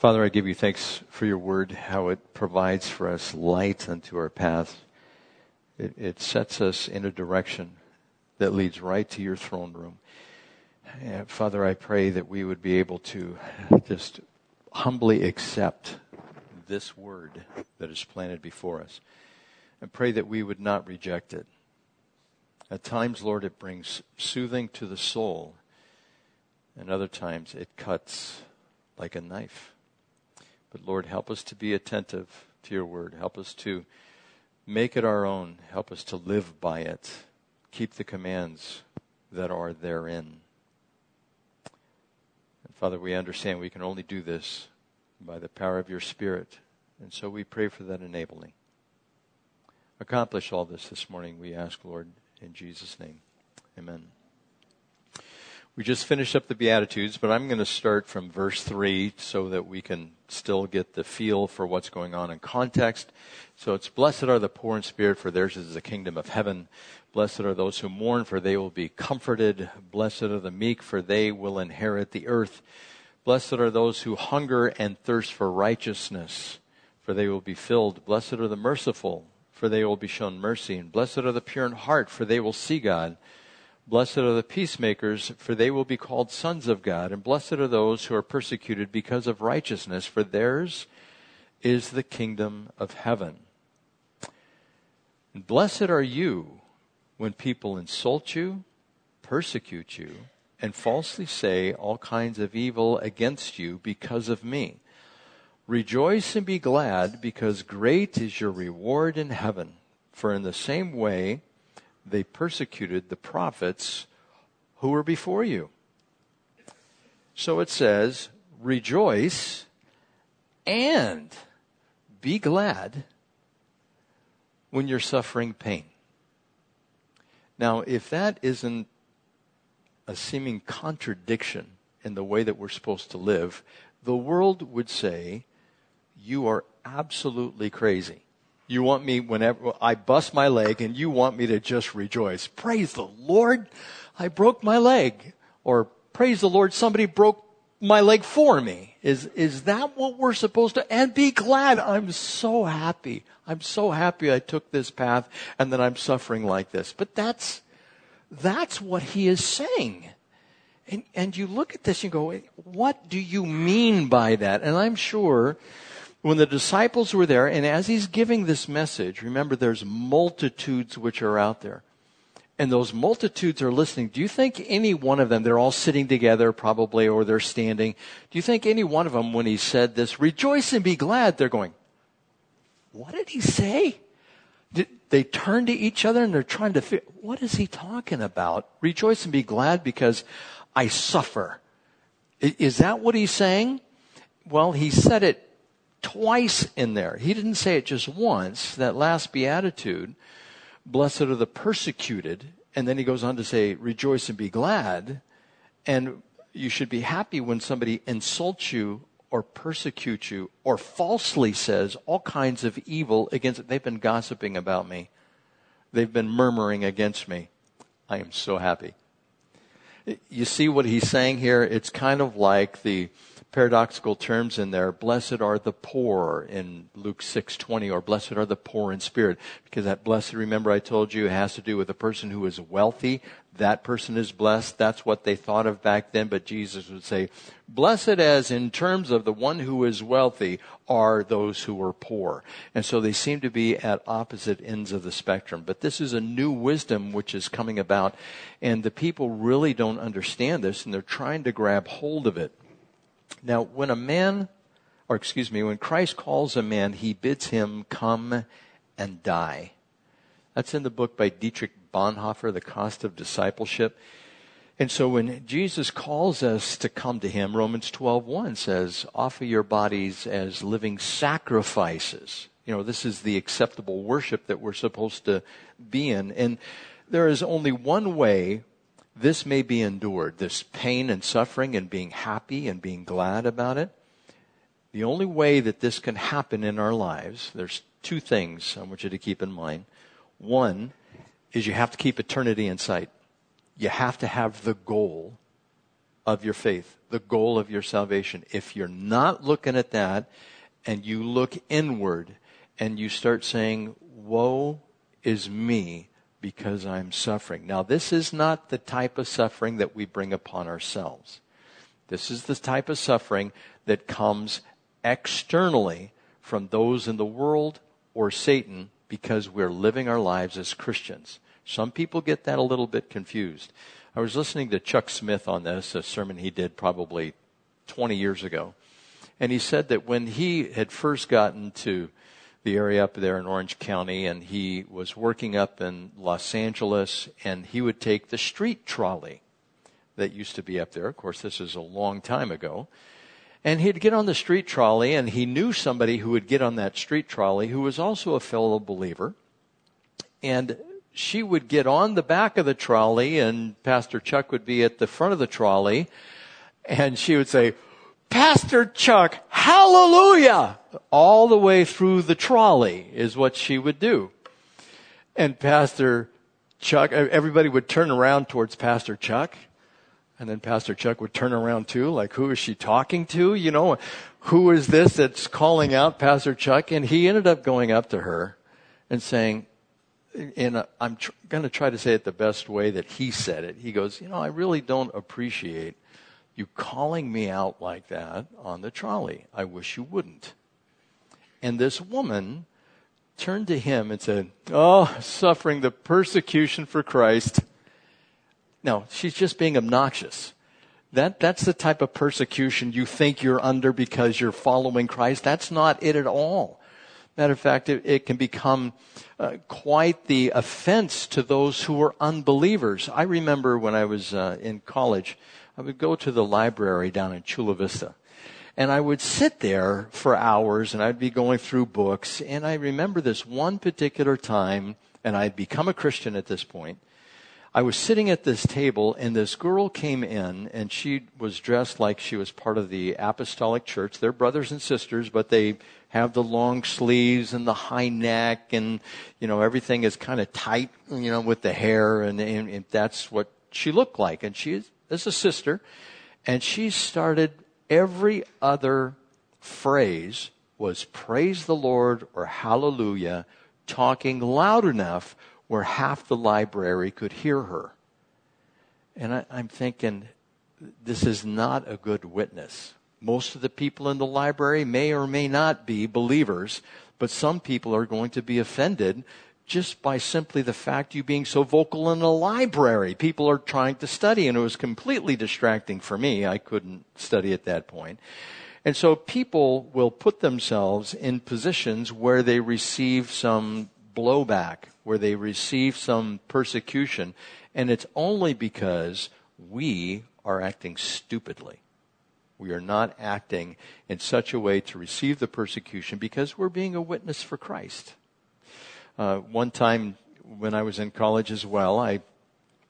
Father, I give you thanks for your word, how it provides for us light unto our path. It, it sets us in a direction that leads right to your throne room. And Father, I pray that we would be able to just humbly accept this word that is planted before us and pray that we would not reject it. At times, Lord, it brings soothing to the soul, and other times it cuts like a knife. But Lord, help us to be attentive to your word. Help us to make it our own. Help us to live by it. Keep the commands that are therein. And Father, we understand we can only do this by the power of your Spirit. And so we pray for that enabling. Accomplish all this this morning, we ask, Lord, in Jesus' name. Amen. We just finished up the Beatitudes, but I'm going to start from verse 3 so that we can still get the feel for what's going on in context. So it's blessed are the poor in spirit, for theirs is the kingdom of heaven. Blessed are those who mourn, for they will be comforted. Blessed are the meek, for they will inherit the earth. Blessed are those who hunger and thirst for righteousness, for they will be filled. Blessed are the merciful, for they will be shown mercy. And blessed are the pure in heart, for they will see God. Blessed are the peacemakers, for they will be called sons of God. And blessed are those who are persecuted because of righteousness, for theirs is the kingdom of heaven. And blessed are you when people insult you, persecute you, and falsely say all kinds of evil against you because of me. Rejoice and be glad, because great is your reward in heaven. For in the same way, they persecuted the prophets who were before you. So it says, rejoice and be glad when you're suffering pain. Now, if that isn't a seeming contradiction in the way that we're supposed to live, the world would say, you are absolutely crazy. You want me whenever I bust my leg and you want me to just rejoice. Praise the Lord. I broke my leg. Or praise the Lord, somebody broke my leg for me. Is, is that what we're supposed to? And be glad. I'm so happy. I'm so happy I took this path and that I'm suffering like this. But that's, that's what he is saying. And, and you look at this and go, what do you mean by that? And I'm sure when the disciples were there, and as he's giving this message, remember there's multitudes which are out there. And those multitudes are listening. Do you think any one of them, they're all sitting together probably, or they're standing. Do you think any one of them, when he said this, rejoice and be glad, they're going, what did he say? Did they turn to each other and they're trying to figure, what is he talking about? Rejoice and be glad because I suffer. Is that what he's saying? Well, he said it twice in there. He didn't say it just once. That last beatitude, blessed are the persecuted, and then he goes on to say, rejoice and be glad. And you should be happy when somebody insults you or persecutes you or falsely says all kinds of evil against it. They've been gossiping about me. They've been murmuring against me. I am so happy. You see what he's saying here? It's kind of like the paradoxical terms in there. Blessed are the poor in Luke 6:20 or blessed are the poor in spirit because that blessed remember I told you has to do with a person who is wealthy. That person is blessed. That's what they thought of back then, but Jesus would say, blessed as in terms of the one who is wealthy are those who are poor. And so they seem to be at opposite ends of the spectrum. But this is a new wisdom which is coming about and the people really don't understand this and they're trying to grab hold of it. Now, when a man, or excuse me, when Christ calls a man, he bids him come and die. That's in the book by Dietrich Bonhoeffer, The Cost of Discipleship. And so when Jesus calls us to come to him, Romans 12:1 says, "Offer your bodies as living sacrifices." You know, this is the acceptable worship that we're supposed to be in. And there is only one way this may be endured, this pain and suffering and being happy and being glad about it. The only way that this can happen in our lives, there's two things I want you to keep in mind. One is you have to keep eternity in sight. You have to have the goal of your faith, the goal of your salvation. If you're not looking at that and you look inward and you start saying, Woe is me because I'm suffering. Now, this is not the type of suffering that we bring upon ourselves. This is the type of suffering that comes externally from those in the world or Satan because we're living our lives as Christians. Some people get that a little bit confused. I was listening to Chuck Smith on this, a sermon he did probably 20 years ago. And he said that when he had first gotten to the area up there in Orange County and he was working up in Los Angeles and he would take the street trolley that used to be up there. Of course, this is a long time ago. And he'd get on the street trolley, and he knew somebody who would get on that street trolley who was also a fellow believer. And she would get on the back of the trolley, and Pastor Chuck would be at the front of the trolley, and she would say, Pastor Chuck, hallelujah! All the way through the trolley is what she would do. And Pastor Chuck, everybody would turn around towards Pastor Chuck, and then Pastor Chuck would turn around too, like, who is she talking to? You know, who is this that's calling out Pastor Chuck? And he ended up going up to her and saying, and I'm tr- going to try to say it the best way that he said it. He goes, You know, I really don't appreciate you calling me out like that on the trolley. I wish you wouldn't. And this woman turned to him and said, Oh, suffering the persecution for Christ. No, she's just being obnoxious. That, that's the type of persecution you think you're under because you're following Christ. That's not it at all. Matter of fact, it, it can become uh, quite the offense to those who are unbelievers. I remember when I was uh, in college, I would go to the library down in Chula Vista. And I would sit there for hours and I'd be going through books. And I remember this one particular time, and I'd become a Christian at this point, I was sitting at this table and this girl came in and she was dressed like she was part of the apostolic church. They're brothers and sisters, but they have the long sleeves and the high neck and, you know, everything is kind of tight, you know, with the hair and, and, and that's what she looked like. And she is a sister and she started every other phrase was praise the Lord or hallelujah, talking loud enough where half the library could hear her. And I, am thinking, this is not a good witness. Most of the people in the library may or may not be believers, but some people are going to be offended just by simply the fact you being so vocal in a library. People are trying to study, and it was completely distracting for me. I couldn't study at that point. And so people will put themselves in positions where they receive some blowback, where they receive some persecution, and it's only because we are acting stupidly. We are not acting in such a way to receive the persecution because we're being a witness for Christ. Uh, one time when I was in college as well, I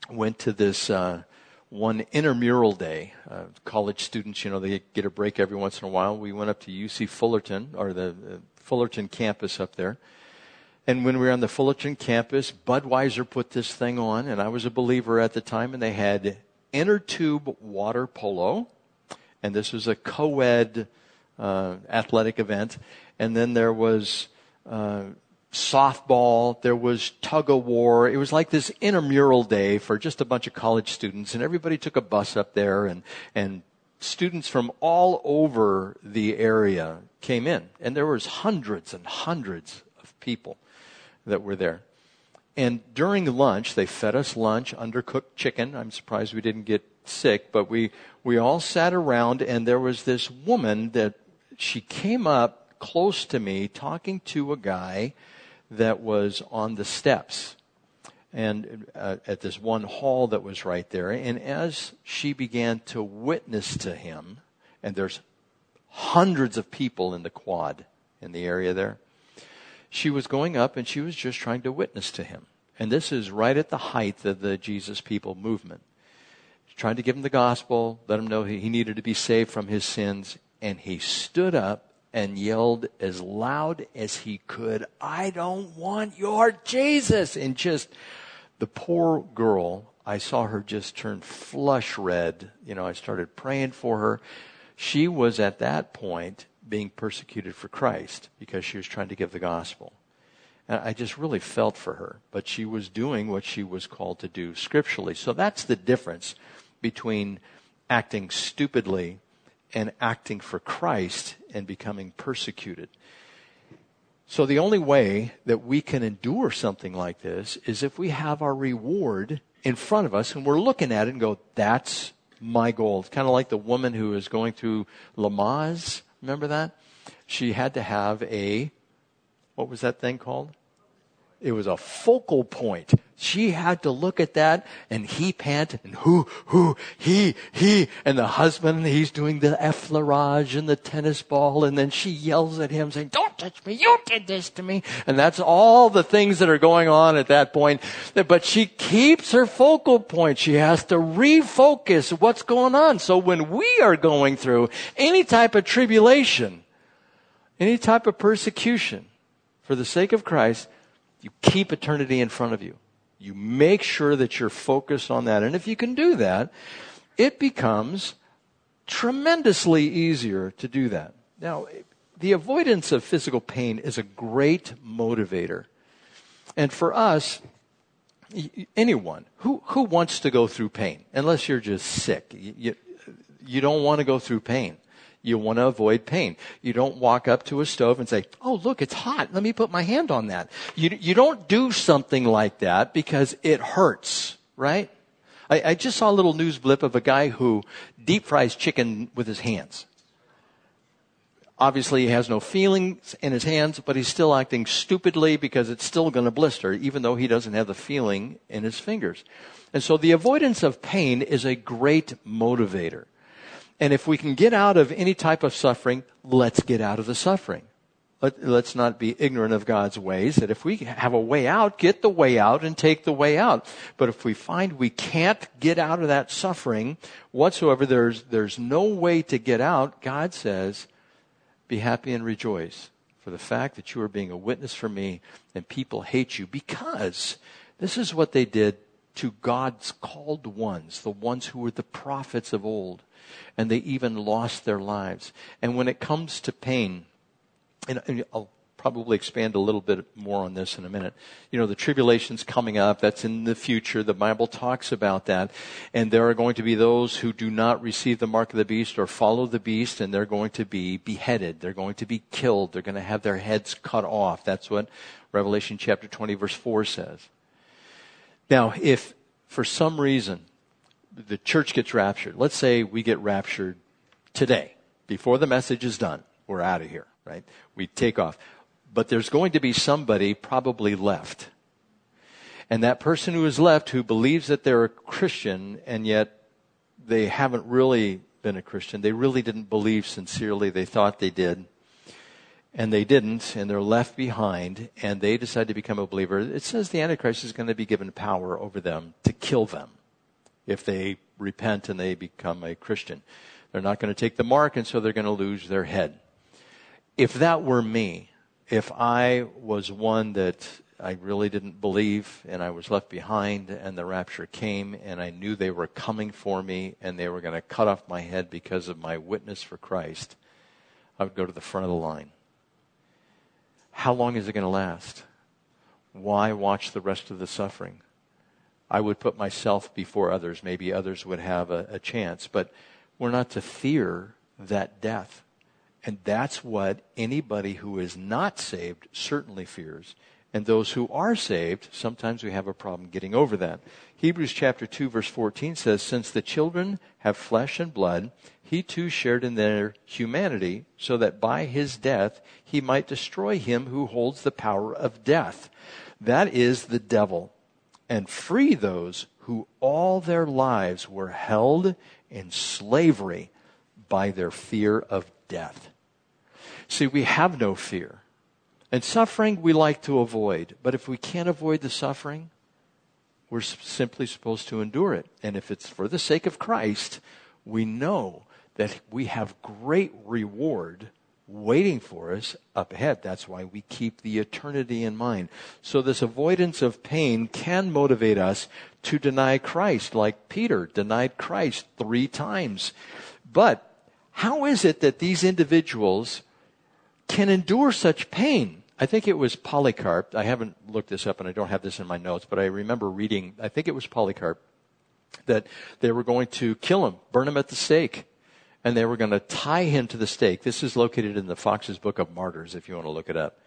went to this uh, one intramural day. Uh, college students, you know, they get a break every once in a while. We went up to UC Fullerton, or the Fullerton campus up there, and when we were on the Fullerton campus, Budweiser put this thing on, and I was a believer at the time, and they had inner tube water polo, and this was a co ed uh, athletic event. And then there was uh, softball, there was tug of war. It was like this intramural day for just a bunch of college students, and everybody took a bus up there, and, and students from all over the area came in. And there was hundreds and hundreds of people that were there. And during lunch, they fed us lunch, undercooked chicken. I'm surprised we didn't get sick, but we, we all sat around and there was this woman that she came up close to me talking to a guy that was on the steps and uh, at this one hall that was right there. And as she began to witness to him, and there's hundreds of people in the quad in the area there, she was going up and she was just trying to witness to him. And this is right at the height of the Jesus People movement. trying to give him the gospel, let him know he needed to be saved from his sins. And he stood up and yelled as loud as he could, I don't want your Jesus. And just the poor girl I saw her just turn flush red. You know, I started praying for her. She was at that point being persecuted for Christ because she was trying to give the gospel. And I just really felt for her. But she was doing what she was called to do scripturally. So that's the difference between acting stupidly and acting for Christ and becoming persecuted. So the only way that we can endure something like this is if we have our reward in front of us and we're looking at it and go, that's my goal. It's kind of like the woman who is going through Lamaze. Remember that? She had to have a, what was that thing called? It was a focal point. She had to look at that and he pant and who, who, he, he, and the husband, he's doing the effleurage and the tennis ball and then she yells at him saying, don't touch me, you did this to me. And that's all the things that are going on at that point. But she keeps her focal point. She has to refocus what's going on. So when we are going through any type of tribulation, any type of persecution for the sake of Christ, you keep eternity in front of you. You make sure that you're focused on that. And if you can do that, it becomes tremendously easier to do that. Now, the avoidance of physical pain is a great motivator. And for us, anyone who, who wants to go through pain, unless you're just sick, you, you don't want to go through pain. You want to avoid pain. You don't walk up to a stove and say, Oh, look, it's hot. Let me put my hand on that. You, you don't do something like that because it hurts, right? I, I just saw a little news blip of a guy who deep fries chicken with his hands. Obviously, he has no feelings in his hands, but he's still acting stupidly because it's still going to blister, even though he doesn't have the feeling in his fingers. And so the avoidance of pain is a great motivator. And if we can get out of any type of suffering, let's get out of the suffering. Let, us not be ignorant of God's ways, that if we have a way out, get the way out and take the way out. But if we find we can't get out of that suffering whatsoever, there's, there's no way to get out, God says, be happy and rejoice for the fact that you are being a witness for me and people hate you because this is what they did to God's called ones, the ones who were the prophets of old and they even lost their lives. And when it comes to pain, and, I'll probably expand a little bit more on this in a minute. You know, the tribulation's coming up. That's in the future. The Bible talks about that. And there are going to be those who do not receive the mark of the beast or follow the beast, and they're going to be beheaded. They're going to be killed. They're going to have their heads cut off. That's what Revelation chapter 20 verse 4 says. Now, if for some reason the church gets raptured. Let's say we get raptured today, before the message is done. We're out of here, right? We take off. But there's going to be somebody probably left. And that person who is left who believes that they're a Christian and yet they haven't really been a Christian. They really didn't believe sincerely. They thought they did. And they didn't, and they're left behind, and they decide to become a believer. It says the Antichrist is going to be given power over them to kill them if they repent and they become a Christian. They're not going to take the mark, and so they're going to lose their head. If that were me, if I was one that I really didn't believe and I was left behind and the rapture came and I knew they were coming for me and they were going to cut off my head because of my witness for Christ, I would go to the front of the line. How long is it going to last? Why watch the rest of the suffering? I would put myself before others. Maybe others would have a, a chance. But we're not to fear that death. And that's what anybody who is not saved certainly fears. And those who are saved, sometimes we have a problem getting over that. Hebrews chapter 2 verse 14 says, Since the children have flesh and blood, he too shared in their humanity, so that by his death he might destroy him who holds the power of death. That is the devil and free those who all their lives were held in slavery by their fear of death. See, we have no fear. And suffering we like to avoid. But if we can't avoid the suffering, we're simply supposed to endure it. And if it's for the sake of Christ, we know that we have great reward waiting for us up ahead. That's why we keep the eternity in mind. So this avoidance of pain can motivate us to deny Christ, like Peter denied Christ three times. But how is it that these individuals can endure such pain? I think it was Polycarp. I haven't looked this up and I don't have this in my notes, but I remember reading, I think it was Polycarp, that they were going to kill him, burn him at the stake and they were going to tie him to the stake. This is located in the Foxe's Book of Martyrs, if you want to look it up.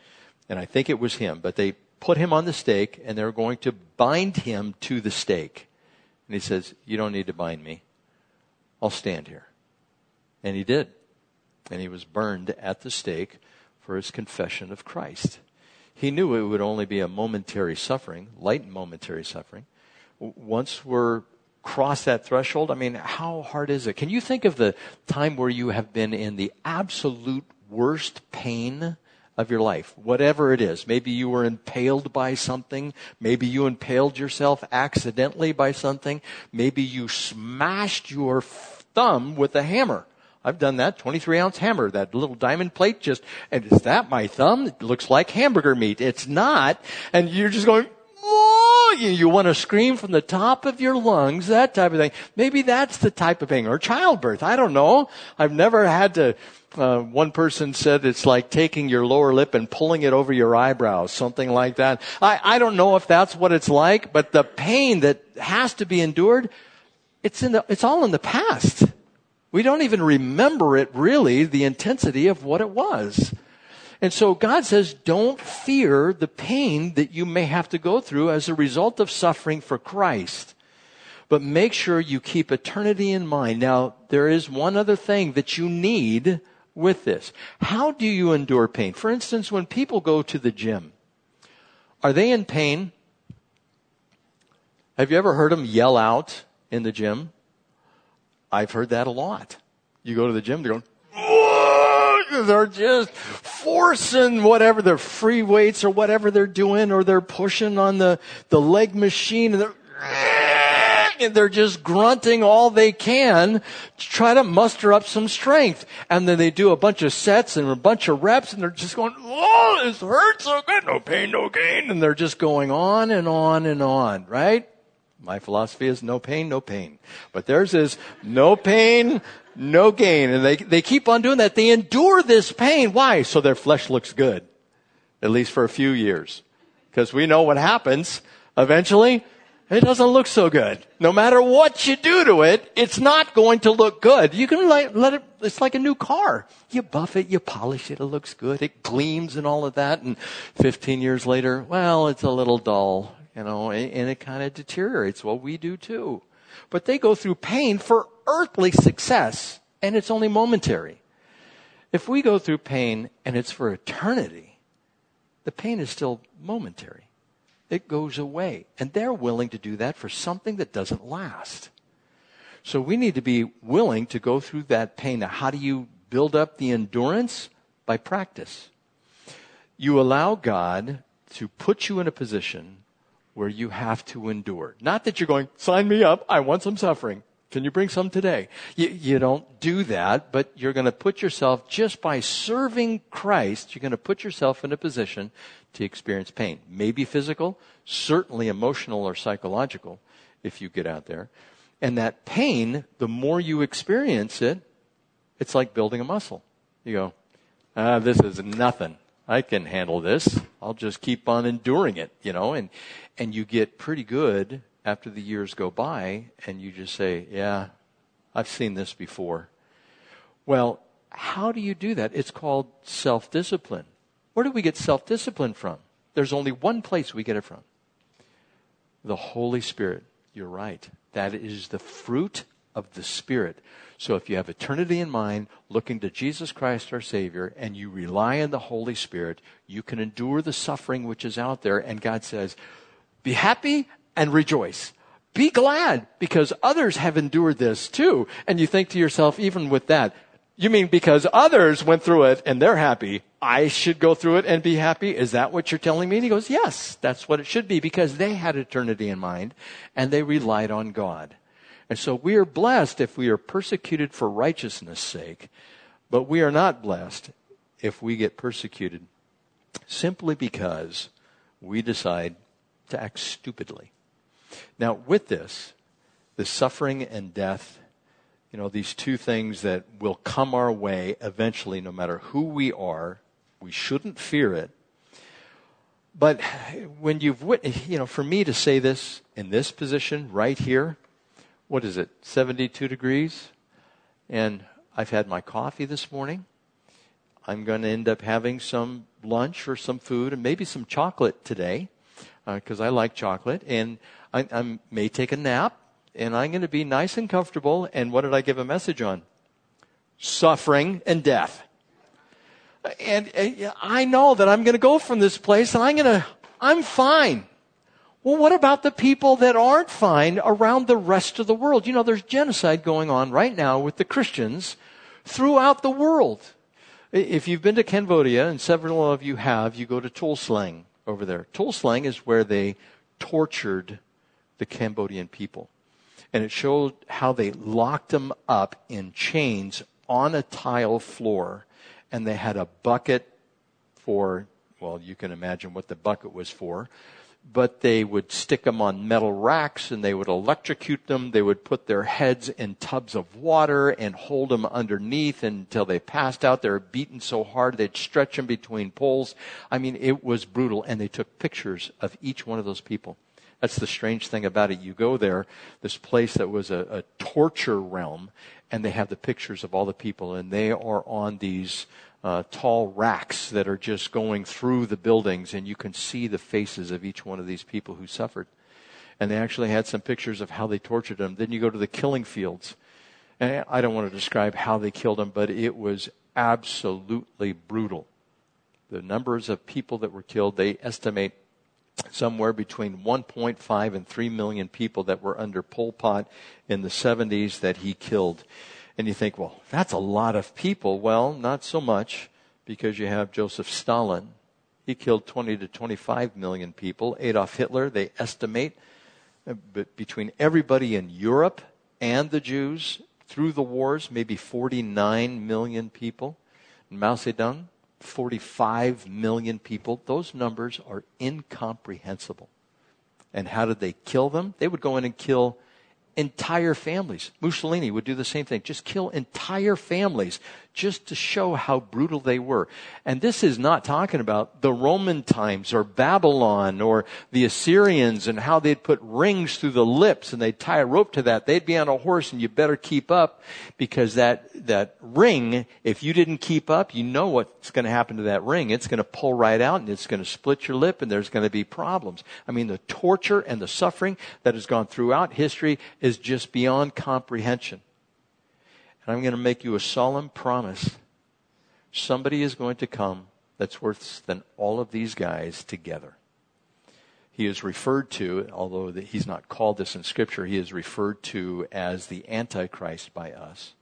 And I think it was him, but they put him on the stake and they were going to bind him to the stake. And he says, You don't need to bind me. I'll stand here. And he did. And he was burned at the stake for his confession of Christ. He knew it would only be a momentary suffering, light momentary suffering. Once we're cross that threshold? I mean, how hard is it? Can you think of the time where you have been in the absolute worst pain of your life, whatever it is? Maybe you were impaled by something. Maybe you impaled yourself accidentally by something. Maybe you smashed your thumb with a hammer. I've done that, 23 ounce hammer, that little diamond plate just, and is that my thumb? It looks like hamburger meat. It's not. And you're just going, you, you want to scream from the top of your lungs, that type of thing. Maybe that's the type of thing. Or childbirth. I don't know. I've never had to, uh, one person said it's like taking your lower lip and pulling it over your eyebrows, something like that. I, I don't know if that's what it's like, but the pain that has to be endured, it's in the, it's all in the past. We don't even remember it really, the intensity of what it was. And so God says, don't fear the pain that you may have to go through as a result of suffering for Christ. But make sure you keep eternity in mind. Now, there is one other thing that you need with this. How do you endure pain? For instance, when people go to the gym, are they in pain? Have you ever heard them yell out in the gym? I've heard that a lot. You go to the gym, they're going, they're just forcing whatever their free weights or whatever they're doing, or they're pushing on the, the leg machine and they're, and they're just grunting all they can to try to muster up some strength. And then they do a bunch of sets and a bunch of reps and they're just going, oh, this hurts so good. No pain, no gain. And they're just going on and on and on, right? My philosophy is no pain, no pain. But theirs is no pain, no gain. And they, they keep on doing that. They endure this pain. Why? So their flesh looks good. At least for a few years. Because we know what happens. Eventually, it doesn't look so good. No matter what you do to it, it's not going to look good. You can let, let it, it's like a new car. You buff it, you polish it, it looks good, it gleams and all of that, and 15 years later, well, it's a little dull, you know, and, and it kind of deteriorates. Well, we do too. But they go through pain for earthly success, and it's only momentary. If we go through pain and it's for eternity, the pain is still momentary. It goes away. And they're willing to do that for something that doesn't last. So we need to be willing to go through that pain. Now, how do you build up the endurance? By practice. You allow God to put you in a position where you have to endure. Not that you're going, sign me up, I want some suffering. Can you bring some today? You, you don't do that, but you're going to put yourself, just by serving Christ, you're going to put yourself in a position to experience pain. Maybe physical, certainly emotional or psychological if you get out there. And that pain, the more you experience it, it's like building a muscle. You go, ah, this is nothing. I can handle this. I'll just keep on enduring it, you know, and, and you get pretty good after the years go by and you just say, yeah, I've seen this before. Well, how do you do that? It's called self-discipline. Where do we get self-discipline from? There's only one place we get it from. The Holy Spirit. You're right. That is the fruit of the Spirit. So if you have eternity in mind, looking to Jesus Christ our Savior, and you rely on the Holy Spirit, you can endure the suffering which is out there. And God says, be happy and rejoice. Be glad because others have endured this too. And you think to yourself, even with that, you mean because others went through it and they're happy, I should go through it and be happy? Is that what you're telling me? And he goes, yes, that's what it should be because they had eternity in mind and they relied on God. And so we are blessed if we are persecuted for righteousness' sake, but we are not blessed if we get persecuted simply because we decide to act stupidly. Now, with this, the suffering and death, you know, these two things that will come our way eventually, no matter who we are, we shouldn't fear it. But when you've, witnessed, you know, for me to say this in this position right here, what is it, 72 degrees? And I've had my coffee this morning. I'm going to end up having some lunch or some food and maybe some chocolate today because uh, I like chocolate. And I, I may take a nap and I'm going to be nice and comfortable. And what did I give a message on? Suffering and death. And uh, I know that I'm going to go from this place and I'm going to, I'm fine. Well, what about the people that aren't fine around the rest of the world? You know, there's genocide going on right now with the Christians throughout the world. If you've been to Cambodia, and several of you have, you go to Tuol over there. Tuol is where they tortured the Cambodian people. And it showed how they locked them up in chains on a tile floor, and they had a bucket for, well, you can imagine what the bucket was for but they would stick them on metal racks and they would electrocute them. They would put their heads in tubs of water and hold them underneath until they passed out. They were beaten so hard they'd stretch them between poles. I mean, it was brutal. And they took pictures of each one of those people. That's the strange thing about it. You go there, this place that was a, a torture realm, and they have the pictures of all the people, and they are on these uh, tall racks that are just going through the buildings, and you can see the faces of each one of these people who suffered. And they actually had some pictures of how they tortured them. Then you go to the killing fields. And I don't want to describe how they killed them, but it was absolutely brutal. The numbers of people that were killed, they estimate somewhere between 1.5 and 3 million people that were under Pol Pot in the 70s that he killed. And you think, well, that's a lot of people. Well, not so much because you have Joseph Stalin. He killed 20 to 25 million people. Adolf Hitler, they estimate, uh, between everybody in Europe and the Jews through the wars, maybe 49 million people. Mao Zedong, 45 million people. Those numbers are incomprehensible. And how did they kill them? They would go in and kill entire families. Mussolini would do the same thing, just kill entire families just to show how brutal they were. And this is not talking about the Roman times or Babylon or the Assyrians and how they'd put rings through the lips and they'd tie a rope to that. They'd be on a horse and you better keep up because that, that ring, if you didn't keep up, you know what's going to happen to that ring. It's going to pull right out and it's going to split your lip and there's going to be problems. I mean, the torture and the suffering that has gone throughout history is just beyond comprehension. And I'm going to make you a solemn promise. Somebody is going to come that's worse than all of these guys together. He is referred to, although he's not called this in Scripture, he is referred to as the Antichrist by us.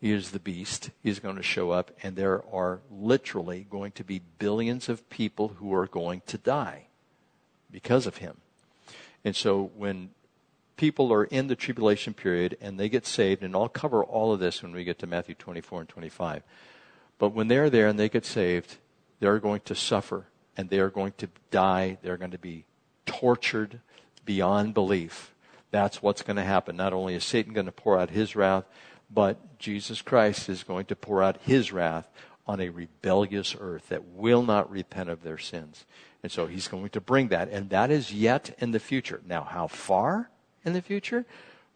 He is the beast. He's going to show up, and there are literally going to be billions of people who are going to die because of him. And so when people are in the tribulation period and they get saved, and I'll cover all of this when we get to Matthew 24 and 25. But when they're there and they get saved, they're going to suffer and they are going to die. They're going to be tortured beyond belief. That's what's going to happen. Not only is Satan going to pour out his wrath, but Jesus Christ is going to pour out his wrath on a rebellious earth that will not repent of their sins. And so he's going to bring that, and that is yet in the future. Now, how far? In the future?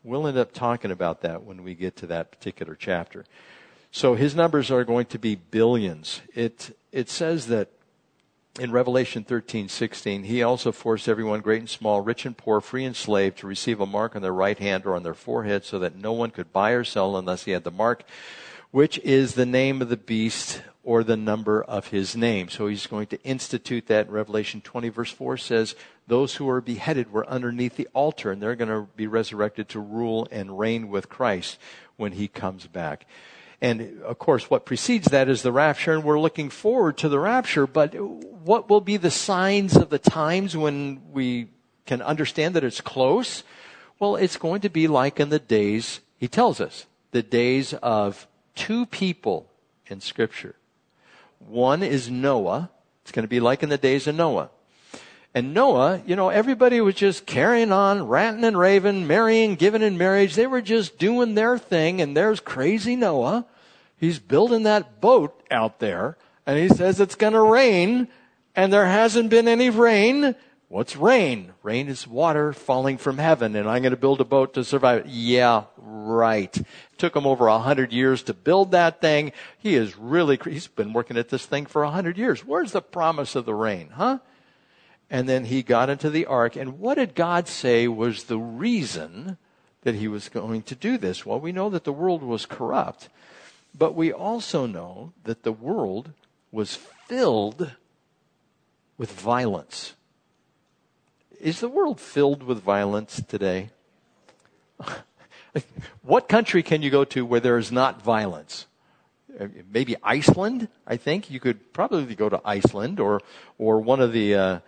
We'll end up talking about that when we get to that particular chapter. So his numbers are going to be billions. It, it says that in Revelation 13, 16, he also forced everyone, great and small, rich and poor, free and slave, to receive a mark on their right hand or on their forehead so that no one could buy or sell unless he had the mark, which is the name of the beast or the number of his name. So he's going to institute that. Revelation 20 verse 4 says, those who are beheaded were underneath the altar and they're going to be resurrected to rule and reign with Christ when he comes back. And of course, what precedes that is the rapture, and we're looking forward to the rapture. But what will be the signs of the times when we can understand that it's close? Well, it's going to be like in the days, he tells us, the days of two people in Scripture One is Noah. It's going to be like in the days of Noah. And Noah, you know, everybody was just carrying on, ranting and raving, marrying, giving in marriage. They were just doing their thing. And there's crazy Noah. He's building that boat out there. And he says it's going to rain. And there hasn't been any rain. What's rain? Rain is water falling from heaven, and I'm going to build a boat to survive. Yeah, right. It took him over a hundred years to build that thing. He is really, he's been working at this thing for a hundred years. Where's the promise of the rain, huh? And then he got into the ark, and what did God say was the reason that he was going to do this? Well, we know that the world was corrupt, but we also know that the world was filled with violence. Is the world filled with violence today? what country can you go to where there is not violence? Maybe Iceland, I think. You could probably go to Iceland or, or one of the, uh,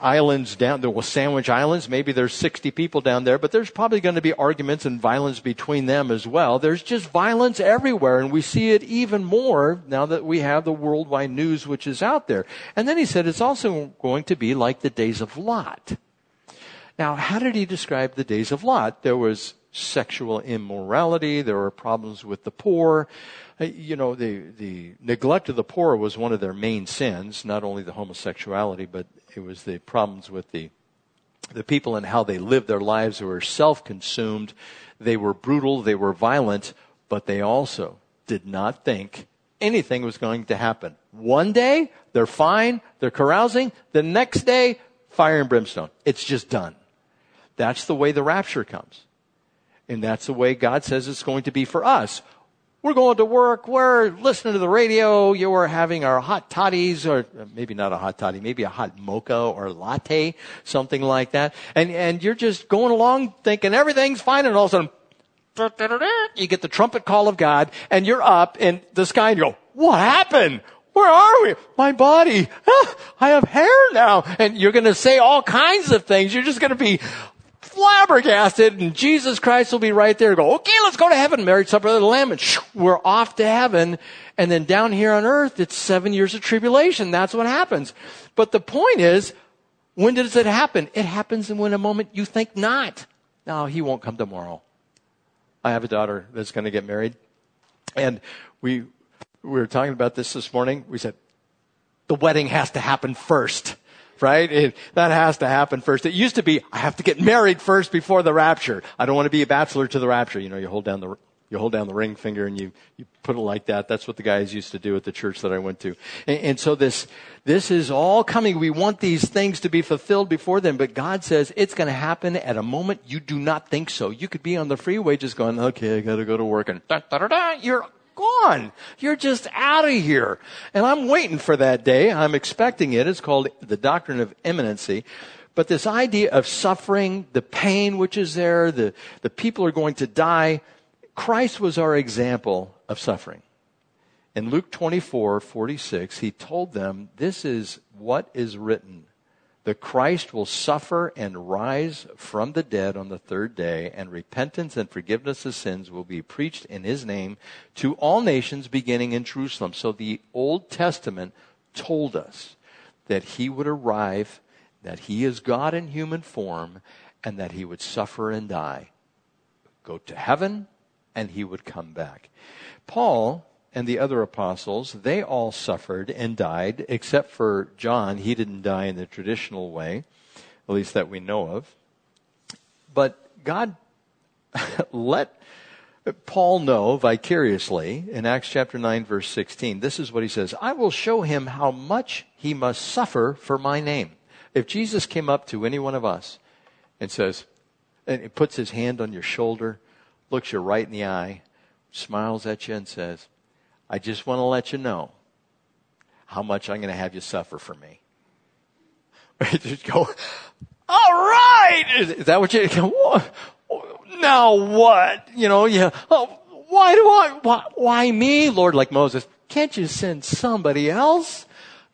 islands down, there was Sandwich Islands. Maybe there's 60 people down there, but there's probably going to be arguments and violence between them as well. There's just violence everywhere, and we see it even more now that we have the worldwide news which is out there. And then he said it's also going to be like the days of Lot. Now, how did he describe the days of Lot? There was sexual immorality, there were problems with the poor, uh, you know, the, the neglect of the poor was one of their main sins, not only the homosexuality, but it was the problems with the, the people and how they lived their lives. They were self-consumed. They were brutal. They were violent, but they also did not think anything was going to happen. One day, they're fine. They're carousing. The next day, fire and brimstone. It's just done. That's the way the rapture comes. And that's the way God says it's going to be for us. We're going to work. We're listening to the radio. You are having our hot toddies, or maybe not a hot toddy, maybe a hot mocha or latte, something like that. And, and you're just going along thinking everything's fine, and all of a sudden, you get the trumpet call of God, and you're up in the sky, and you go, what happened? Where are we? My body. Ah, I have hair now. And you're going to say all kinds of things. You're just going to be flabbergasted and Jesus Christ will be right there go, okay, let's go to heaven, marriage supper of the Lamb. And shoo, we're off to heaven. And then down here on earth, it's seven years of tribulation. That's what happens. But the point is, when does it happen? It happens in when a moment you think not. No, he won't come tomorrow. I have a daughter that's going to get married. And we, we were talking about this this morning. We said, the wedding has to happen first right? It, that has to happen first. It used to be, I have to get married first before the rapture. I don't want to be a bachelor to the rapture. You know, you hold down the, you hold down the ring finger and you, you put it like that. That's what the guys used to do at the church that I went to. And, and so this, this is all coming. We want these things to be fulfilled before then, but God says it's going to happen at a moment you do not think so. You could be on the freeway just going, okay, I got to go to work and da, da, da, da, you're gone. You're just out of here. And I'm waiting for that day. I'm expecting it. It's called the doctrine of imminency. But this idea of suffering, the pain which is there, the, the people are going to die, Christ was our example of suffering. In Luke 24, 46, he told them, this is what is written the Christ will suffer and rise from the dead on the third day, and repentance and forgiveness of sins will be preached in his name to all nations beginning in Jerusalem. So the Old Testament told us that he would arrive, that he is God in human form, and that he would suffer and die, go to heaven, and he would come back. Paul and the other apostles, they all suffered and died, except for John. He didn't die in the traditional way, at least that we know of. But God let Paul know vicariously in Acts chapter 9 verse 16. This is what he says. I will show him how much he must suffer for my name. If Jesus came up to any one of us and says, and he puts his hand on your shoulder, looks you right in the eye, smiles at you and says, I just want to let you know how much I'm going to have you suffer for me. just go, all right. Is, that what you, now what? You know, yeah. Oh, why do I, why, why me? Lord, like Moses, can't you send somebody else?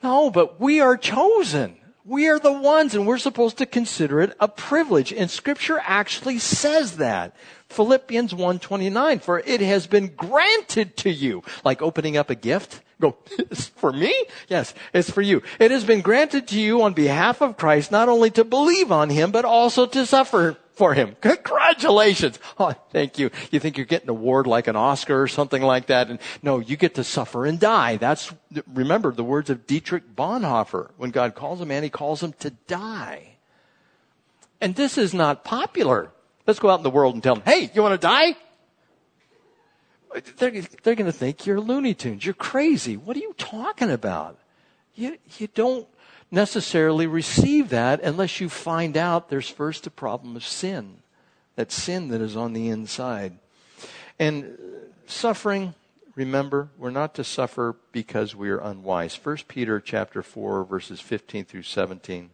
No, but we are chosen. We are the ones and we're supposed to consider it a privilege. And scripture actually says that. Philippians 1:29 for it has been granted to you like opening up a gift Go, for me? Yes, it's for you. It has been granted to you on behalf of Christ not only to believe on him, but also to suffer for him. Congratulations. Oh, thank you. You think you're getting an award like an Oscar or something like that. And no, you get to suffer and die. That's, remember the words of Dietrich Bonhoeffer. When God calls a man, he calls him to die. And this is not popular. Let's go out in the world and tell them, hey, you want to die? They're, they're going to think you're Looney Tunes. You're crazy. What are you talking about? You, you don't necessarily receive that unless you find out there's first a problem of sin. That sin that is on the inside. And uh, suffering, remember, we're not to suffer because we are unwise. 1 Peter chapter 4 verses 15 through 17.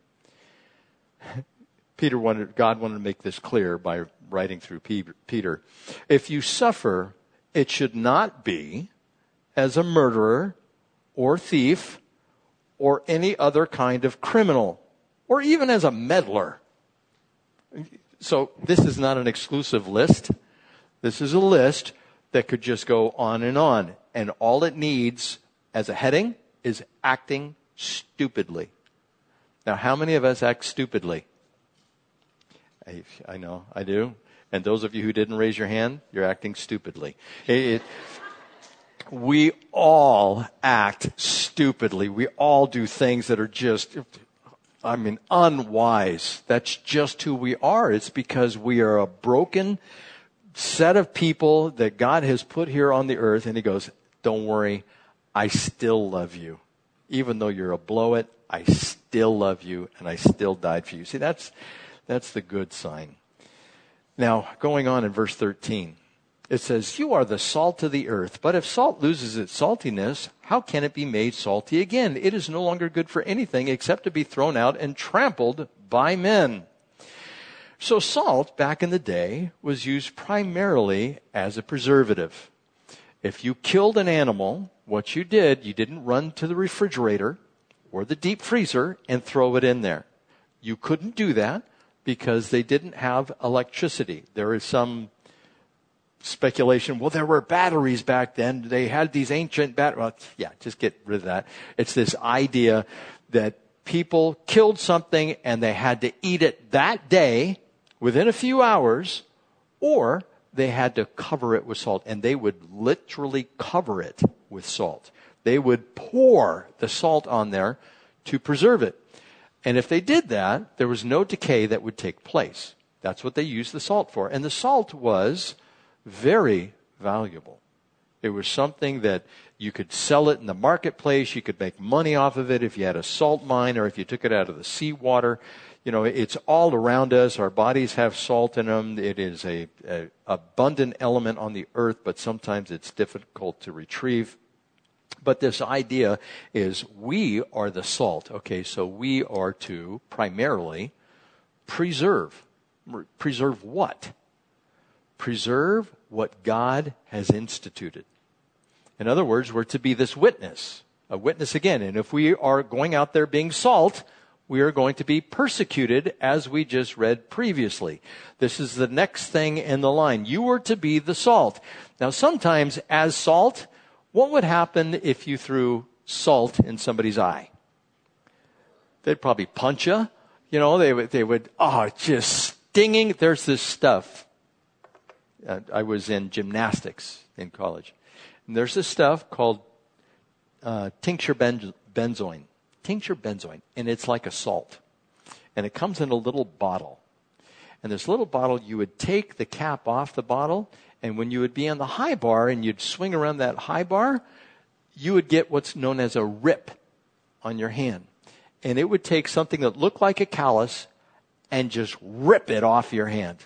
Peter wanted, God wanted to make this clear by writing through Peter. If you suffer, it should not be as a murderer or thief or any other kind of criminal or even as a meddler. So this is not an exclusive list. This is a list that could just go on and on. And all it needs as a heading is acting stupidly. Now, how many of us act stupidly? I, I know, I do. And those of you who didn't raise your hand, you're acting stupidly. It, we all act stupidly. We all do things that are just, I mean, unwise. That's just who we are. It's because we are a broken set of people that God has put here on the earth. And He goes, Don't worry, I still love you. Even though you're a blow it, I still love you and I still died for you. See, that's, that's the good sign. Now, going on in verse 13, it says, You are the salt of the earth, but if salt loses its saltiness, how can it be made salty again? It is no longer good for anything except to be thrown out and trampled by men. So, salt back in the day was used primarily as a preservative. If you killed an animal, what you did, you didn't run to the refrigerator or the deep freezer and throw it in there. You couldn't do that because they didn't have electricity. There is some speculation. Well, there were batteries back then. They had these ancient batteries. Well, yeah, just get rid of that. It's this idea that people killed something and they had to eat it that day within a few hours or they had to cover it with salt and they would literally cover it with salt. They would pour the salt on there to preserve it. And if they did that, there was no decay that would take place. That's what they used the salt for. And the salt was very valuable. It was something that you could sell it in the marketplace. You could make money off of it if you had a salt mine or if you took it out of the seawater. You know, it's all around us. Our bodies have salt in them. It is a, a abundant element on the earth, but sometimes it's difficult to retrieve. But this idea is we are the salt. Okay, so we are to primarily preserve. Preserve what? Preserve what God has instituted. In other words, we're to be this witness. A witness again. And if we are going out there being salt, we are going to be persecuted as we just read previously. This is the next thing in the line. You are to be the salt. Now sometimes as salt, what would happen if you threw salt in somebody's eye? They'd probably punch you. You know, they would, they would, oh, just stinging. There's this stuff. Uh, I was in gymnastics in college. And there's this stuff called uh, tincture benz- benzoin. Tincture benzoin. And it's like a salt. And it comes in a little bottle. And this little bottle, you would take the cap off the bottle and when you would be on the high bar and you'd swing around that high bar, you would get what's known as a rip on your hand. And it would take something that looked like a callus and just rip it off your hand.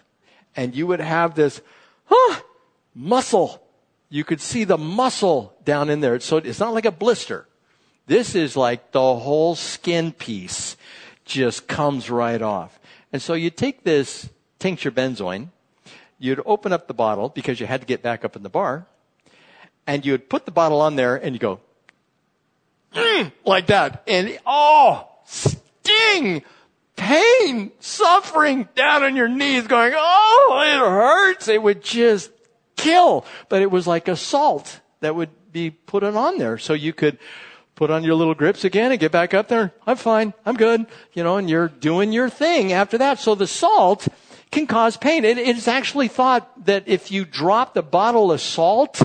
And you would have this, huh, muscle. You could see the muscle down in there. So it's not like a blister. This is like the whole skin piece just comes right off. And so you take this tincture benzoin you'd open up the bottle because you had to get back up in the bar, and you'd put the bottle on there and you go, mm, like that. And oh, sting, pain, suffering down on your knees going, oh, it hurts. It would just kill. But it was like a salt that would be put on there so you could put on your little grips again and get back up there. I'm fine. I'm good. You know, and you're doing your thing after that. So the salt can cause pain. It, it's actually thought that if you drop the bottle of salt,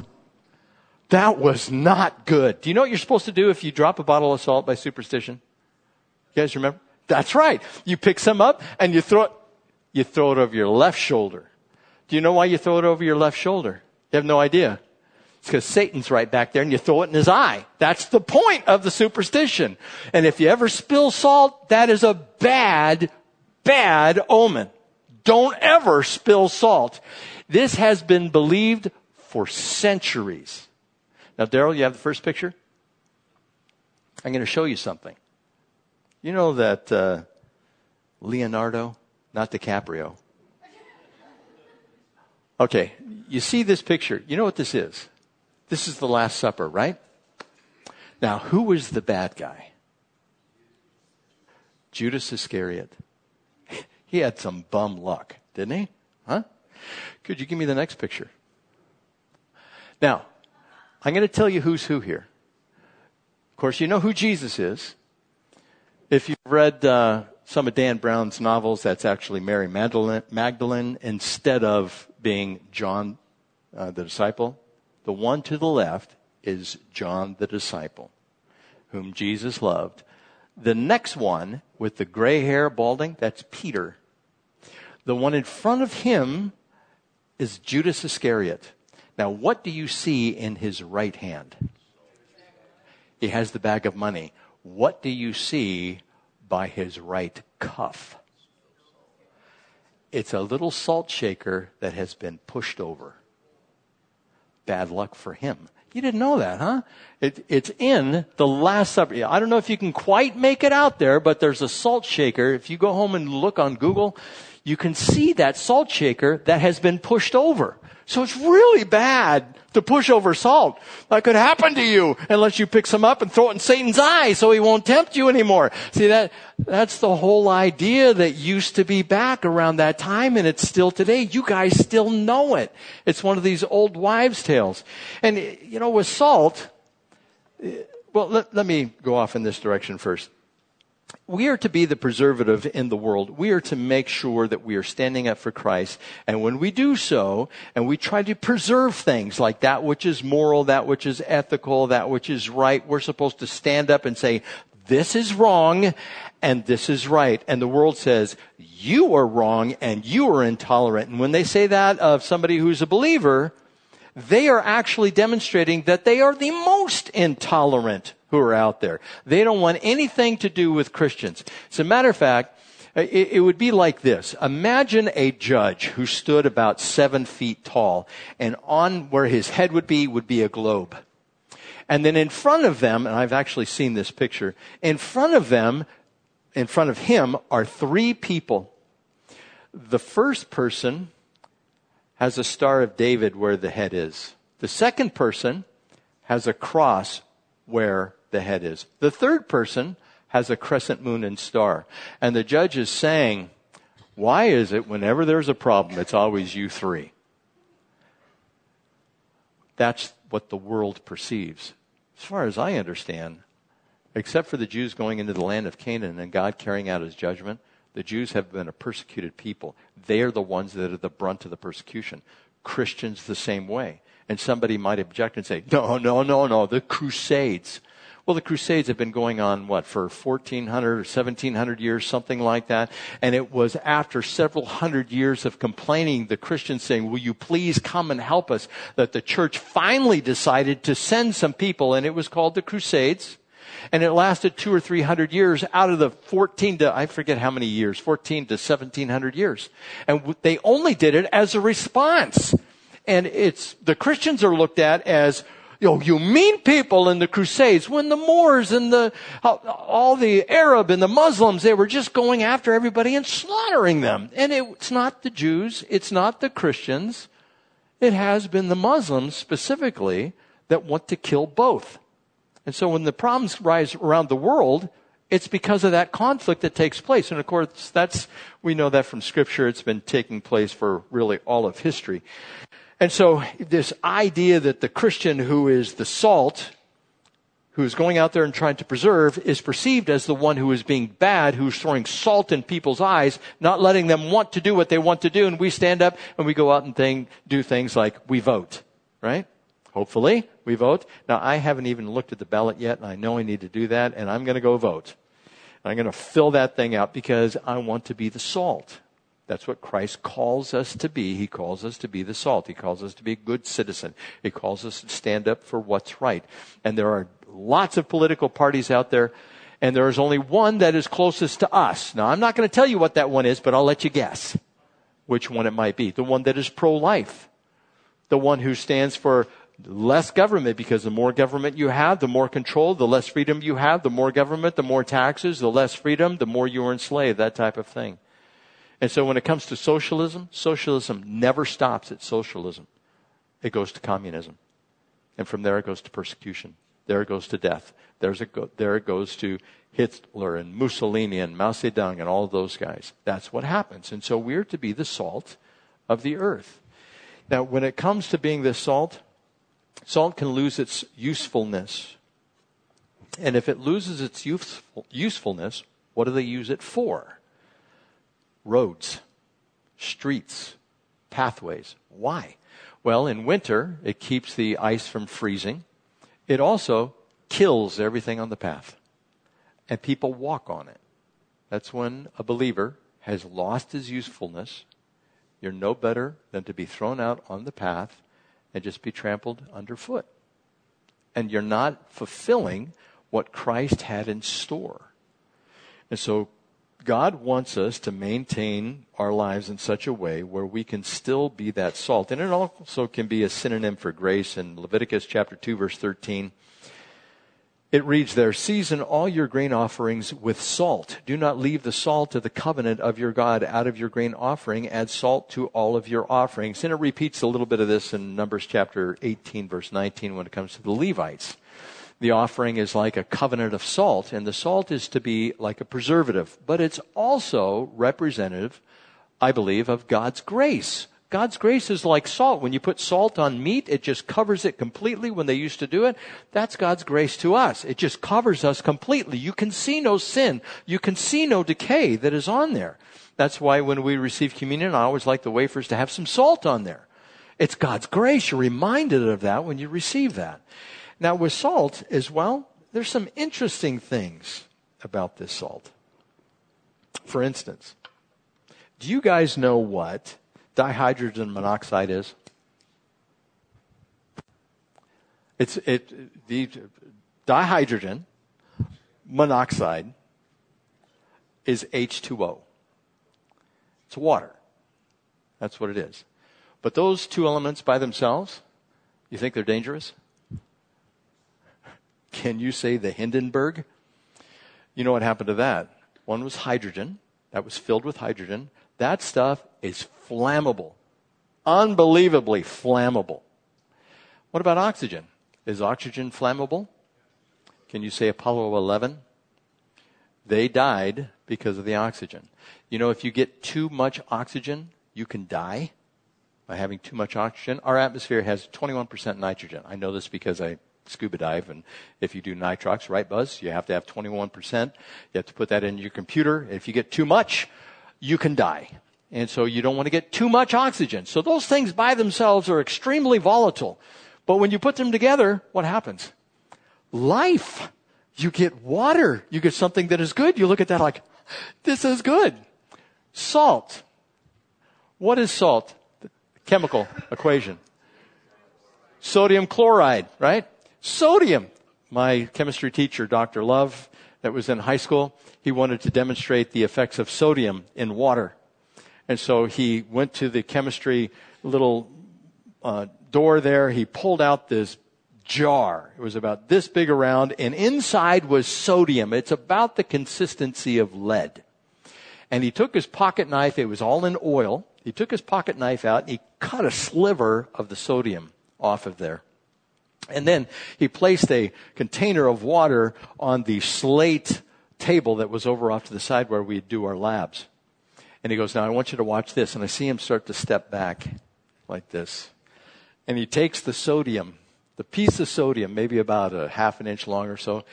that was not good. Do you know what you're supposed to do if you drop a bottle of salt by superstition? You guys remember? That's right. You pick some up and you throw it, you throw it over your left shoulder. Do you know why you throw it over your left shoulder? You have no idea. It's because Satan's right back there and you throw it in his eye. That's the point of the superstition. And if you ever spill salt, that is a bad, bad omen. Don't ever spill salt. This has been believed for centuries. Now, Daryl, you have the first picture? I'm going to show you something. You know that uh, Leonardo, not DiCaprio. Okay, you see this picture. You know what this is? This is the Last Supper, right? Now, who was the bad guy? Judas Iscariot. He had some bum luck, didn't he? Huh? Could you give me the next picture? Now, I'm going to tell you who's who here. Of course, you know who Jesus is. If you've read uh, some of Dan Brown's novels, that's actually Mary Magdalene, Magdalene instead of being John uh, the disciple. The one to the left is John the disciple, whom Jesus loved the next one with the gray hair balding, that's Peter. The one in front of him is Judas Iscariot. Now, what do you see in his right hand? He has the bag of money. What do you see by his right cuff? It's a little salt shaker that has been pushed over. Bad luck for him. You didn't know that, huh? It, it's in the Last Supper. I don't know if you can quite make it out there, but there's a salt shaker. If you go home and look on Google, you can see that salt shaker that has been pushed over. So it's really bad to push over salt. That could happen to you unless you pick some up and throw it in Satan's eye so he won't tempt you anymore. See that, that's the whole idea that used to be back around that time and it's still today. You guys still know it. It's one of these old wives tales. And, you know, with salt, eh, well, let, let me go off in this direction first we are to be the preservative in the world. We are to make sure that we are standing up for Christ. And when we do so, and we try to preserve things like that which is moral, that which is ethical, that which is right, we're supposed to stand up and say, this is wrong and this is right. And the world says, you are wrong and you are intolerant. And when they say that of somebody who's a believer, they are actually demonstrating that they are the most intolerant who are out there. They don't want anything to do with Christians. As a matter of fact, it, it, would be like this. Imagine a judge who stood about seven feet tall, and on where his head would be would be a globe. And then in front of them, and I've actually seen this picture, in front of them, in front of him, are three people. The first person has a Star of David where the head is. The second person has a cross where the head is. The third person has a crescent moon and star. And the judge is saying, why is it whenever there's a problem, it's always you three? That's what the world perceives. As far as I understand, except for the Jews going into the land of Canaan and God carrying out his judgment, the Jews have been a persecuted people. They are the ones that are the brunt of the persecution. Christians the same way. And somebody might object and say, no, no, no, no, the Crusades. Well, the Crusades have been going on, what, for 1400 or 1700 years, something like that. And it was after several hundred years of complaining, the Christians saying, will you please come and help us, that the church finally decided to send some people, and it was called the Crusades. And it lasted two or three hundred years out of the 14 to, I forget how many years, 14 to 1700 years. And they only did it as a response. And it's, the Christians are looked at as you know, you mean people in the Crusades when the Moors and the, all the Arab and the Muslims, they were just going after everybody and slaughtering them. And it's not the Jews, it's not the Christians, it has been the Muslims specifically that want to kill both. And so when the problems rise around the world, it's because of that conflict that takes place. And of course, that's, we know that from scripture. It's been taking place for really all of history. And so this idea that the Christian who is the salt, who is going out there and trying to preserve, is perceived as the one who is being bad, who's throwing salt in people's eyes, not letting them want to do what they want to do. And we stand up and we go out and thing, do things like we vote, right? Hopefully we vote. Now I haven't even looked at the ballot yet and I know I need to do that and I'm going to go vote. I'm going to fill that thing out because I want to be the salt. That's what Christ calls us to be. He calls us to be the salt. He calls us to be a good citizen. He calls us to stand up for what's right. And there are lots of political parties out there, and there is only one that is closest to us. Now, I'm not going to tell you what that one is, but I'll let you guess which one it might be. The one that is pro-life. The one who stands for less government because the more government you have, the more control, the less freedom you have, the more government, the more taxes, the less freedom, the more you're enslaved, that type of thing. And so when it comes to socialism, socialism never stops at socialism. It goes to communism. And from there it goes to persecution. There it goes to death. There's go- there it goes to Hitler and Mussolini and Mao Zedong and all those guys. That's what happens. And so we're to be the salt of the earth. Now, when it comes to being the salt, salt can lose its usefulness. And if it loses its useful, usefulness, what do they use it for? roads, streets, pathways. Why? Well, in winter, it keeps the ice from freezing. It also kills everything on the path. And people walk on it. That's when a believer has lost his usefulness. You're no better than to be thrown out on the path and just be trampled underfoot. And you're not fulfilling what Christ had in store. And so God wants us to maintain our lives in such a way where we can still be that salt. And it also can be a synonym for grace in Leviticus chapter 2 verse 13. It reads there, season all your grain offerings with salt. Do not leave the salt of the covenant of your God out of your grain offering. Add salt to all of your offerings. And it repeats a little bit of this in Numbers chapter 18 verse 19 when it comes to the Levites the offering is like a covenant of salt, and the salt is to be like a preservative, but it's also representative, I believe, of God's grace. God's grace is like salt. When you put salt on meat, it just covers it completely when they used to do it. That's God's grace to us. It just covers us completely. You can see no sin. You can see no decay that is on there. That's why when we receive communion, I always like the wafers to have some salt on there. It's God's grace. You're reminded of that when you receive that. Now, with salt as well, there's some interesting things about this salt. For instance, do you guys know what dihydrogen monoxide is? It's it the dihydrogen monoxide is H2O. It's water. That's what it is. But those two elements by themselves, you think they're dangerous? Can you say the Hindenburg? You know what happened to that? One was hydrogen, that was filled with hydrogen. That stuff is flammable, unbelievably flammable. What about oxygen? Is oxygen flammable? Can you say Apollo 11? They died because of the oxygen. You know, if you get too much oxygen, you can die by having too much oxygen. Our atmosphere has 21% nitrogen. I know this because I scuba dive. And if you do nitrox, right, Buzz, you have to have 21%. You have to put that in your computer. If you get too much, you can die. And so you don't want to get too much oxygen. So those things by themselves are extremely volatile. But when you put them together, what happens? Life. You get water. You get something that is good. You look at that like, this is good. Salt. What is salt? The chemical equation. Sodium chloride, right? Sodium. My chemistry teacher, Dr. Love, that was in high school, he wanted to demonstrate the effects of sodium in water. And so he went to the chemistry little uh, door there. He pulled out this jar. It was about this big around, and inside was sodium. It's about the consistency of lead. And he took his pocket knife, it was all in oil. He took his pocket knife out and he cut a sliver of the sodium off of there. And then he placed a container of water on the slate table that was over off to the side where we'd do our labs. And he goes, Now I want you to watch this. And I see him start to step back like this. and he takes the sodium, the piece of sodium, maybe about a half an inch long or so,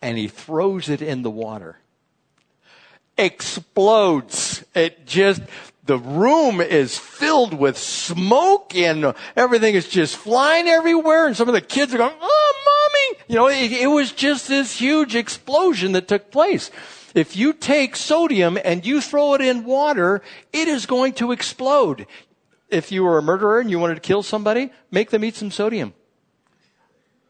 and he throws it in the water. Explodes. It just, the room is filled with smoke and everything is just flying everywhere and some of the kids are going, oh, mommy! You know, it, it was just this huge explosion that took place. If you take sodium and you throw it in water, it is going to explode. If you were a murderer and you wanted to kill somebody, make them eat some sodium.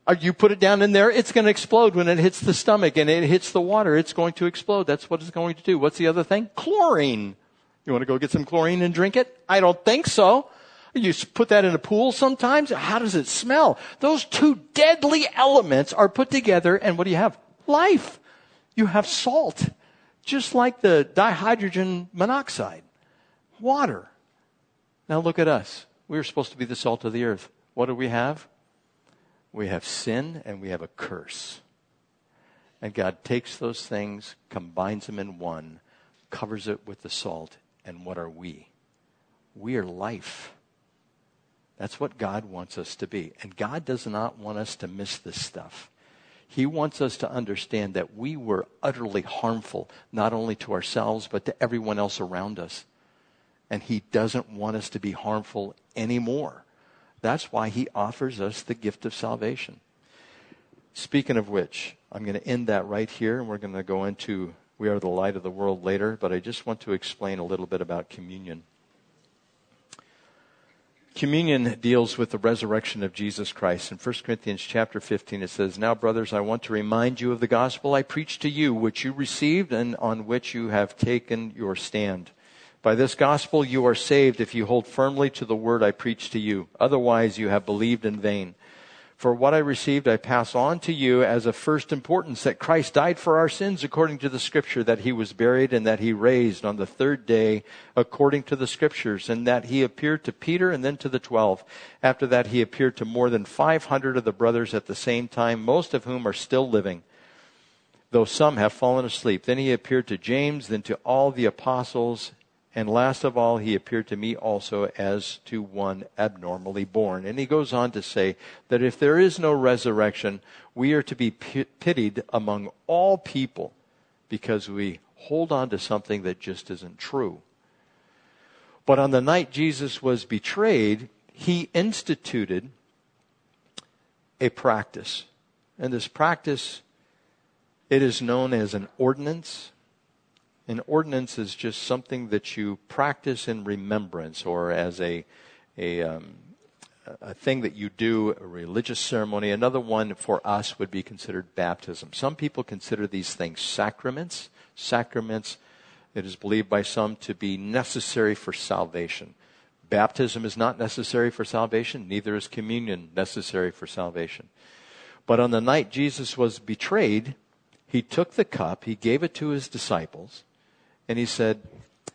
Or you put it down in there, it's going to explode when it hits the stomach and it hits the water. It's going to explode. That's what it's going to do. What's the other thing? Chlorine. You want to go get some chlorine and drink it? I don't think so. You put that in a pool sometimes. How does it smell? Those two deadly elements are put together and what do you have? Life. You have salt. Just like the dihydrogen monoxide. Water. Now look at us. We are supposed to be the salt of the earth. What do we have? We have sin and we have a curse. And God takes those things, combines them in one, covers it with the salt, and what are we? We are life. That's what God wants us to be. And God does not want us to miss this stuff. He wants us to understand that we were utterly harmful, not only to ourselves, but to everyone else around us. And He doesn't want us to be harmful anymore. That's why He offers us the gift of salvation. Speaking of which, I'm going to end that right here, and we're going to go into we are the light of the world later, but I just want to explain a little bit about communion. Communion deals with the resurrection of Jesus Christ. In 1 Corinthians chapter 15 it says, Now brothers, I want to remind you of the gospel I preached to you, which you received and on which you have taken your stand. By this gospel you are saved if you hold firmly to the word I preached to you. Otherwise you have believed in vain. For what I received, I pass on to you as of first importance that Christ died for our sins according to the scripture, that he was buried and that he raised on the third day according to the scriptures, and that he appeared to Peter and then to the twelve. After that, he appeared to more than 500 of the brothers at the same time, most of whom are still living, though some have fallen asleep. Then he appeared to James, then to all the apostles. And last of all, he appeared to me also as to one abnormally born. And he goes on to say that if there is no resurrection, we are to be pitied among all people because we hold on to something that just isn't true. But on the night Jesus was betrayed, he instituted a practice. And this practice, it is known as an ordinance an ordinance is just something that you practice in remembrance or as a, a, um, a thing that you do, a religious ceremony. Another one for us would be considered baptism. Some people consider these things sacraments. Sacraments, it is believed by some to be necessary for salvation. Baptism is not necessary for salvation, neither is communion necessary for salvation. But on the night Jesus was betrayed, he took the cup, he gave it to his disciples, and he said,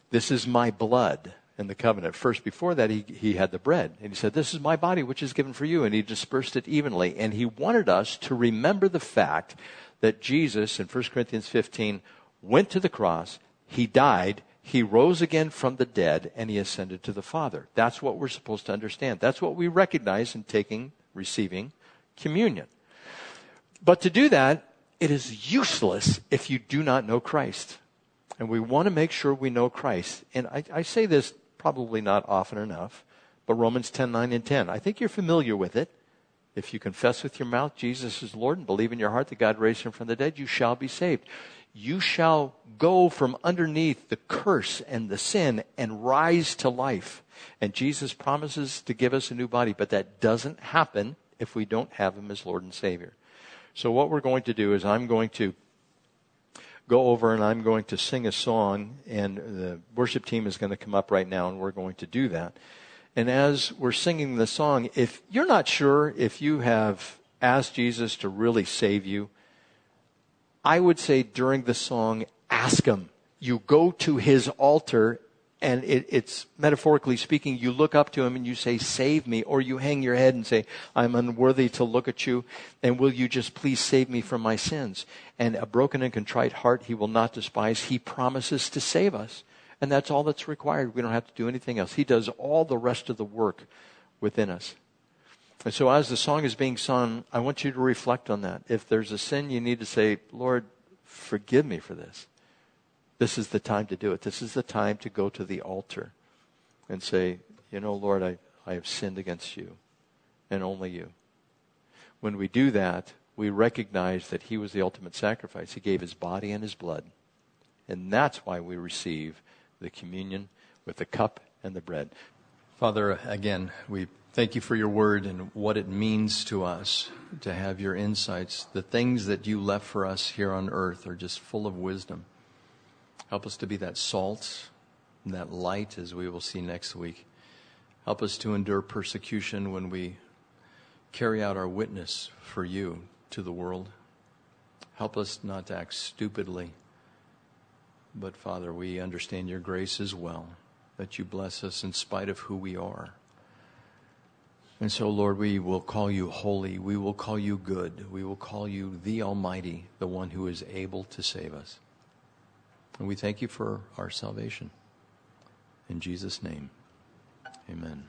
This is my blood in the covenant. First, before that, he, he had the bread. And he said, This is my body, which is given for you. And he dispersed it evenly. And he wanted us to remember the fact that Jesus, in 1 Corinthians 15, went to the cross, he died, he rose again from the dead, and he ascended to the Father. That's what we're supposed to understand. That's what we recognize in taking, receiving communion. But to do that, it is useless if you do not know Christ and we want to make sure we know Christ. And I, I say this probably not often enough, but Romans 10, 9, and 10. I think you're familiar with it. If you confess with your mouth Jesus is Lord and believe in your heart that God raised him from the dead, you shall be saved. You shall go from underneath the curse and the sin and rise to life. And Jesus promises to give us a new body, but that doesn't happen if we don't have him as Lord and Savior. So what we're going to do is I'm going to go over and I'm going to sing a song, and the worship team is going to come up right now, and we're going to do that. And as we're singing the song, if you're not sure if you have asked Jesus to really save you, I would say during the song, ask him. You go to his altar and it, it's metaphorically speaking, you look up to him and you say, save me, or you hang your head and say, I'm unworthy to look at you, and will you just please save me from my sins? And a broken and contrite heart he will not despise. He promises to save us. And that's all that's required. We don't have to do anything else. He does all the rest of the work within us. And so, as the song is being sung, I want you to reflect on that. If there's a sin, you need to say, Lord, forgive me for this. This is the time to do it. This is the time to go to the altar and say, You know, Lord, I, I have sinned against you and only you. When we do that, we recognize that He was the ultimate sacrifice. He gave His body and His blood. And that's why we receive the communion with the cup and the bread. Father, again, we thank you for your word and what it means to us to have your insights. The things that you left for us here on earth are just full of wisdom. Help us to be that salt and that light as we will see next week. Help us to endure persecution when we carry out our witness for you to the world. Help us not to act stupidly. But Father, we understand your grace as well, that you bless us in spite of who we are. And so, Lord, we will call you holy. We will call you good. We will call you the Almighty, the one who is able to save us. And we thank you for our salvation. In Jesus' name, amen.